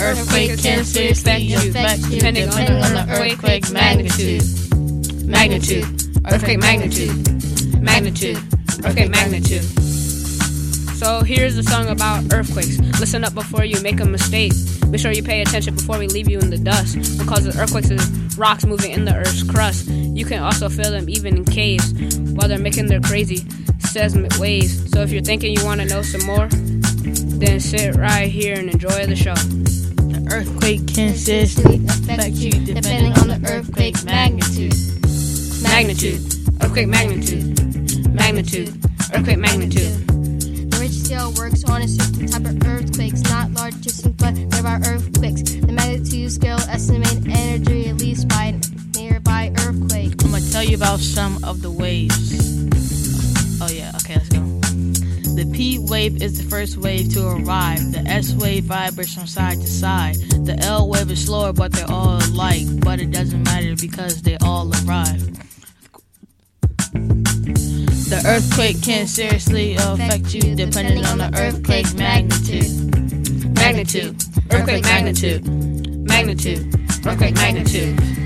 earthquake can seriously affect you depending on the earthquake magnitude. Magnitude. Earthquake magnitude. Magnitude. Earthquake magnitude. So here's a song about earthquakes. Listen up before you make a mistake. Make sure you pay attention before we leave you in the dust. Because earthquakes is rocks moving in the earth's crust. You can also feel them even in caves while they're making their crazy seismic waves. So if you're thinking you want to know some more, then sit right here and enjoy the show. Earthquake can seriously affect you depending on the earthquake's magnitude. Magnitude. Earthquake magnitude. Magnitude. Earthquake magnitude. The Richter scale works on a certain type of earthquakes, not large distance but there are earthquakes. The magnitude scale estimates energy released by a nearby earthquake. I'm gonna tell you about some of the waves. P wave is the first wave to arrive. The S wave vibrates from side to side. The L wave is slower, but they're all alike. But it doesn't matter because they all arrive. The earthquake can seriously affect you depending on the earthquake magnitude. Magnitude. Earthquake magnitude. Magnitude. Earthquake magnitude.